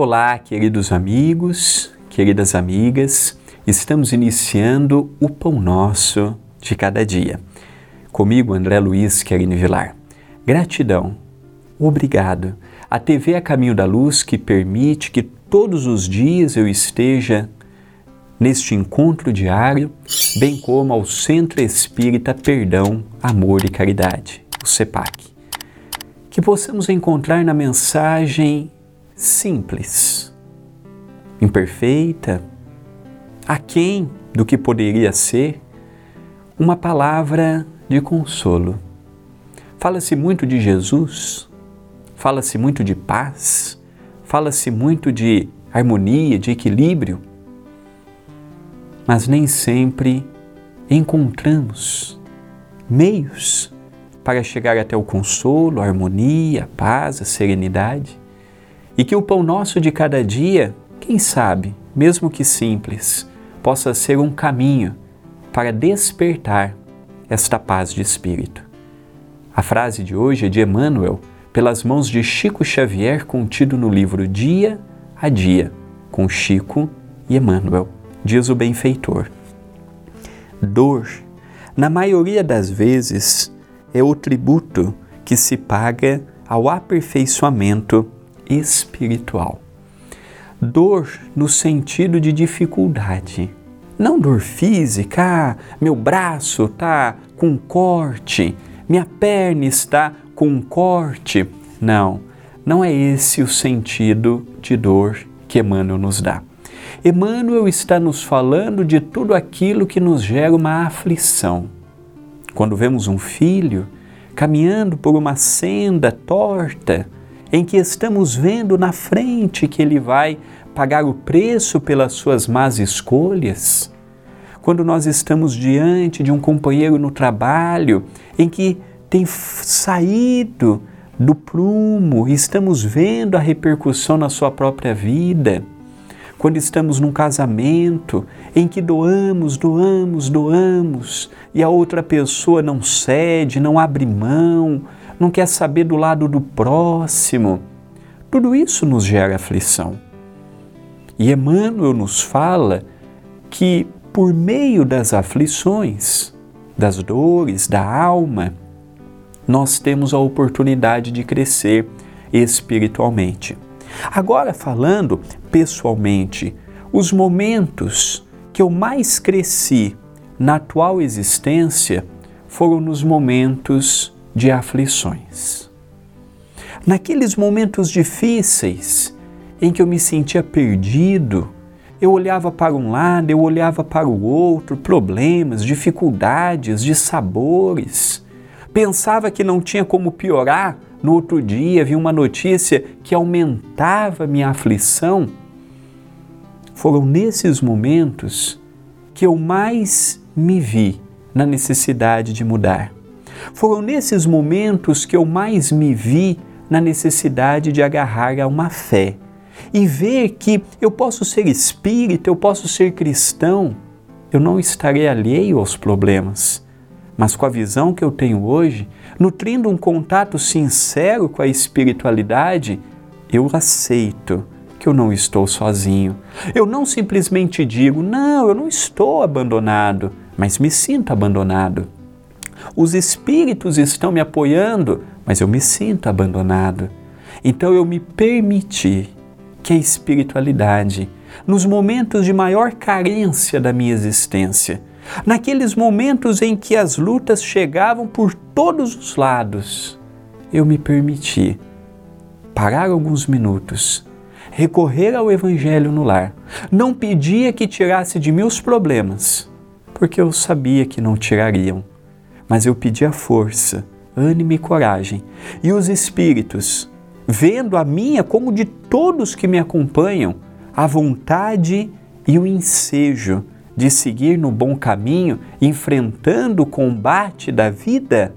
Olá, queridos amigos, queridas amigas, estamos iniciando o Pão Nosso de cada dia. Comigo, André Luiz Querine Vilar. Gratidão, obrigado. A TV é Caminho da Luz que permite que todos os dias eu esteja neste encontro diário, bem como ao Centro Espírita Perdão, Amor e Caridade, o CEPAC. Que possamos encontrar na mensagem simples, imperfeita, aquém do que poderia ser, uma palavra de consolo. Fala-se muito de Jesus, fala-se muito de paz, fala-se muito de harmonia, de equilíbrio, mas nem sempre encontramos meios para chegar até o consolo, a harmonia, a paz, a serenidade. E que o pão nosso de cada dia, quem sabe, mesmo que simples, possa ser um caminho para despertar esta paz de espírito. A frase de hoje é de Emmanuel, pelas mãos de Chico Xavier, contido no livro Dia a Dia, com Chico e Emmanuel, diz o benfeitor. Dor, na maioria das vezes, é o tributo que se paga ao aperfeiçoamento espiritual. Dor no sentido de dificuldade. Não dor física, ah, meu braço está com corte, minha perna está com corte. Não, não é esse o sentido de dor que Emmanuel nos dá. Emmanuel está nos falando de tudo aquilo que nos gera uma aflição. Quando vemos um filho caminhando por uma senda torta, em que estamos vendo na frente que ele vai pagar o preço pelas suas más escolhas, quando nós estamos diante de um companheiro no trabalho em que tem saído do prumo estamos vendo a repercussão na sua própria vida, quando estamos num casamento em que doamos, doamos, doamos e a outra pessoa não cede, não abre mão, não quer saber do lado do próximo. Tudo isso nos gera aflição. E Emmanuel nos fala que por meio das aflições, das dores, da alma, nós temos a oportunidade de crescer espiritualmente. Agora, falando pessoalmente, os momentos que eu mais cresci na atual existência foram nos momentos de aflições. Naqueles momentos difíceis em que eu me sentia perdido, eu olhava para um lado, eu olhava para o outro, problemas, dificuldades, dissabores. Pensava que não tinha como piorar. No outro dia vi uma notícia que aumentava minha aflição. Foram nesses momentos que eu mais me vi na necessidade de mudar. Foram nesses momentos que eu mais me vi na necessidade de agarrar a uma fé e ver que eu posso ser espírita, eu posso ser cristão, eu não estarei alheio aos problemas. Mas com a visão que eu tenho hoje, nutrindo um contato sincero com a espiritualidade, eu aceito que eu não estou sozinho. Eu não simplesmente digo, não, eu não estou abandonado, mas me sinto abandonado. Os espíritos estão me apoiando, mas eu me sinto abandonado. Então eu me permiti que a espiritualidade, nos momentos de maior carência da minha existência, naqueles momentos em que as lutas chegavam por todos os lados, eu me permiti parar alguns minutos, recorrer ao Evangelho no lar. Não pedia que tirasse de mim os problemas, porque eu sabia que não tirariam mas eu pedi a força, ânimo e coragem. E os espíritos, vendo a minha como de todos que me acompanham, a vontade e o ensejo de seguir no bom caminho, enfrentando o combate da vida,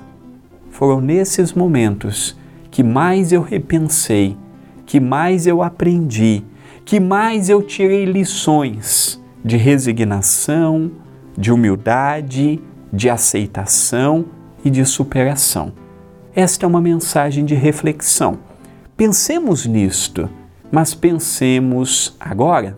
foram nesses momentos que mais eu repensei, que mais eu aprendi, que mais eu tirei lições de resignação, de humildade de aceitação e de superação. Esta é uma mensagem de reflexão. Pensemos nisto, mas pensemos agora.